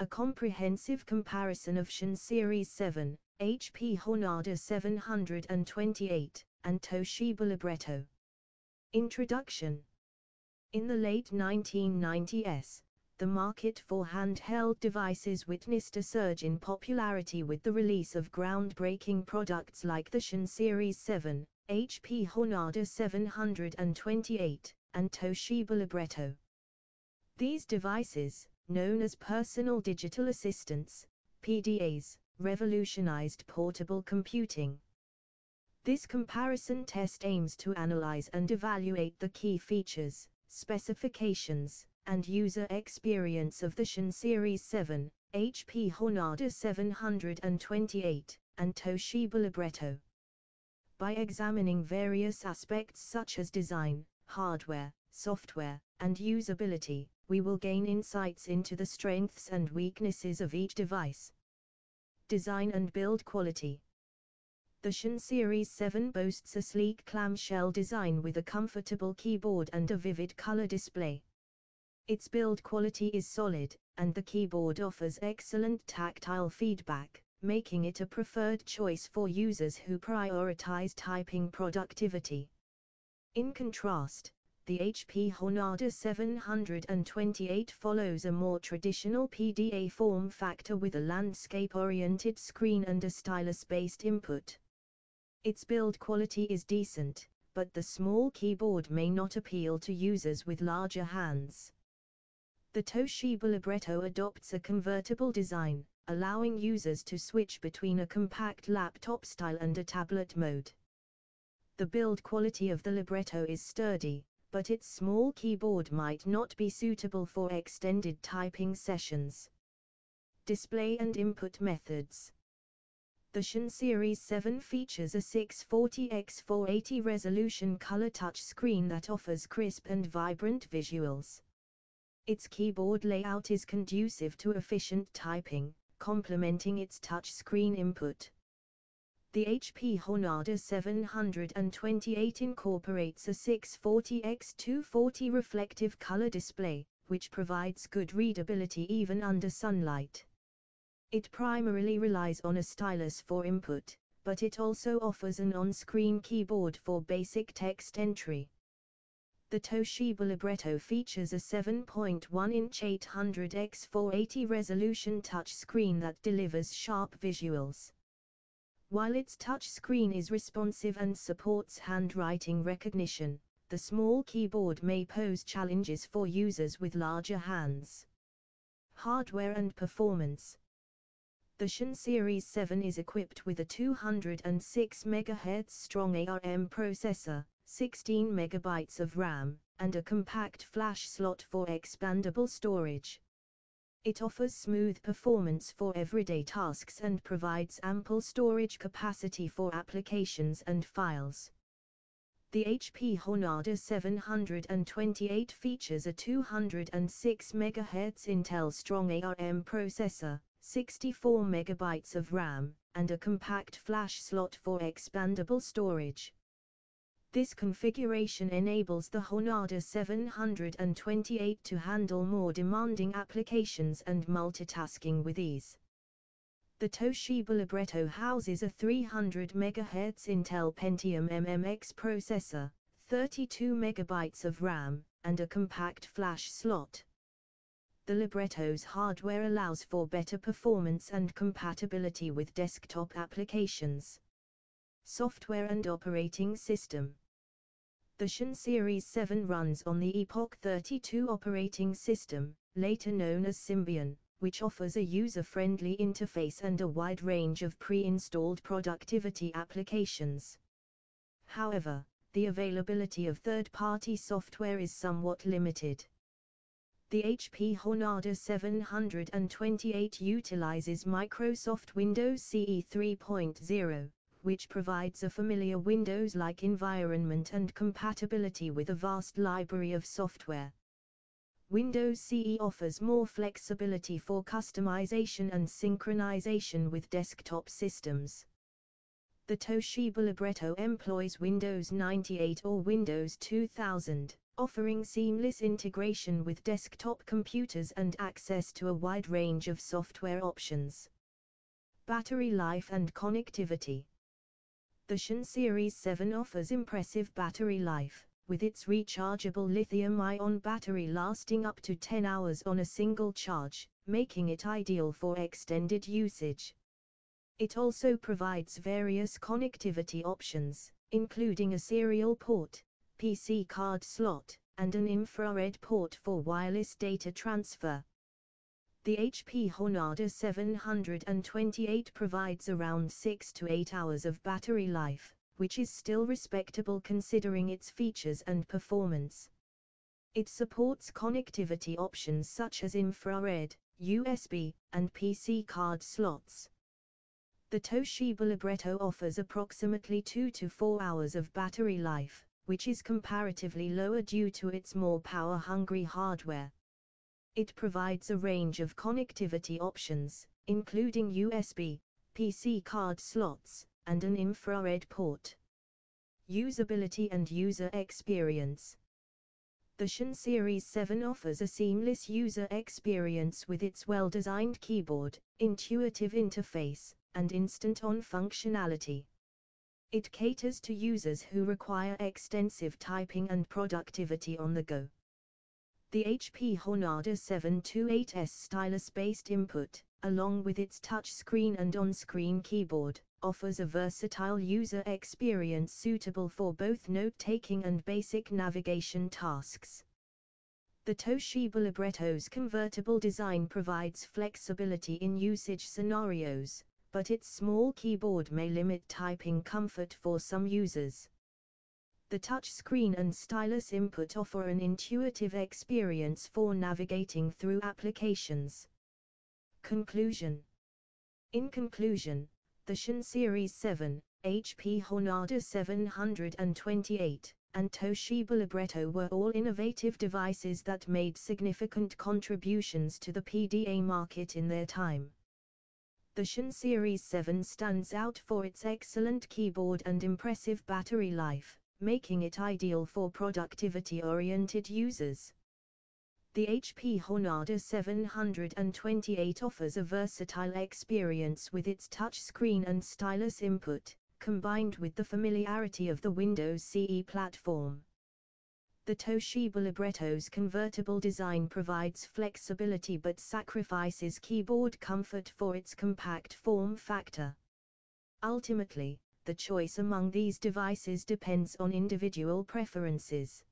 a comprehensive comparison of Psion Series 7, HP Jornada 728, and Toshiba Libretto. Introduction In the late 1990s, the market for handheld devices witnessed a surge in popularity with the release of groundbreaking products like the Psion Series 7, HP Jornada 728, and Toshiba Libretto. These devices, known as personal digital assistants, PDAs, revolutionized portable computing. This comparison test aims to analyze and evaluate the key features, specifications, and user experience of the Psion Series 7, HP Jornada 728, and Toshiba Libretto. By examining various aspects such as design, hardware, software, and usability, we will gain insights into the strengths and weaknesses of each device. Design and build quality. The Psion Series 7 boasts a sleek clamshell design with a comfortable keyboard and a vivid color display. Its build quality is solid, and the keyboard offers excellent tactile feedback, making it a preferred choice for users who prioritize typing productivity. In contrast, the HP Jornada 728 follows a more traditional PDA form factor with a landscape-oriented screen and a stylus-based input. Its build quality is decent, but the small keyboard may not appeal to users with larger hands. The Toshiba Libretto adopts a convertible design, allowing users to switch between a compact laptop style and a tablet mode. The build quality of the Libretto is sturdy, but its small keyboard might not be suitable for extended typing sessions. Display and input methods. The Psion Series 7 features a 640x480 resolution color touchscreen that offers crisp and vibrant visuals. Its keyboard layout is conducive to efficient typing, complementing its touchscreen input. The HP Jornada 728 incorporates a 640x240 reflective color display, which provides good readability even under sunlight. It primarily relies on a stylus for input, but it also offers an on-screen keyboard for basic text entry. The Toshiba Libretto features a 7.1-inch 800x480 resolution touchscreen that delivers sharp visuals. While its touchscreen is responsive and supports handwriting recognition, the small keyboard may pose challenges for users with larger hands. Hardware and performance. The Psion Series 7 is equipped with a 206 MHz strong ARM processor, 16 MB of RAM, and a compact flash slot for expandable storage. It offers smooth performance for everyday tasks and provides ample storage capacity for applications and files. The HP Jornada 728 features a 206 MHz Intel Strong ARM processor, 64 MB of RAM, and a compact flash slot for expandable storage. This configuration enables the Jornada 728 to handle more demanding applications and multitasking with ease. The Toshiba Libretto houses a 300 MHz Intel Pentium MMX processor, 32 MB of RAM, and a compact flash slot. The Libretto's hardware allows for better performance and compatibility with desktop applications. Software and operating system the Psion Series 7 runs on the EPOC32 operating system, later known as Symbian, which offers a user-friendly interface and a wide range of pre-installed productivity applications. However, the availability of third-party software is somewhat limited. The HP Jornada 728 utilizes Microsoft Windows CE 3.0, which provides a familiar Windows-like environment and compatibility with a vast library of software. Windows CE offers more flexibility for customization and synchronization with desktop systems. The Toshiba Libretto employs Windows 98 or Windows 2000, offering seamless integration with desktop computers and access to a wide range of software options. Battery life and connectivity. The Psion Series 7 offers impressive battery life, with its rechargeable lithium-ion battery lasting up to 10 hours on a single charge, making it ideal for extended usage. It also provides various connectivity options, including a serial port, PC card slot, and an infrared port for wireless data transfer. The HP Jornada 728 provides around 6 to 8 hours of battery life, which is still respectable considering its features and performance. It supports connectivity options such as infrared, USB, and PC card slots. The Toshiba Libretto offers approximately 2 to 4 hours of battery life, which is comparatively lower due to its more power-hungry hardware. It provides a range of connectivity options, including USB, PC card slots, and an infrared port. Usability and user experience. The Psion Series 7 offers a seamless user experience with its well-designed keyboard, intuitive interface, and instant-on functionality. It caters to users who require extensive typing and productivity on the go. The HP Jornada 728S stylus-based input, along with its touchscreen and on-screen keyboard, offers a versatile user experience suitable for both note-taking and basic navigation tasks. The Toshiba Libretto's convertible design provides flexibility in usage scenarios, but its small keyboard may limit typing comfort for some users. The touchscreen and stylus input offer an intuitive experience for navigating through applications. Conclusion In conclusion, the Psion Series 7, HP Honada 728, and Toshiba Libretto were all innovative devices that made significant contributions to the PDA market in their time. The Psion Series 7 stands out for its excellent keyboard and impressive battery life, making it ideal for productivity-oriented users. The HP Jornada 728 offers a versatile experience with its touchscreen and stylus input, combined with the familiarity of the Windows CE platform. The Toshiba Libretto's convertible design provides flexibility but sacrifices keyboard comfort for its compact form factor. Ultimately, the choice among these devices depends on individual preferences.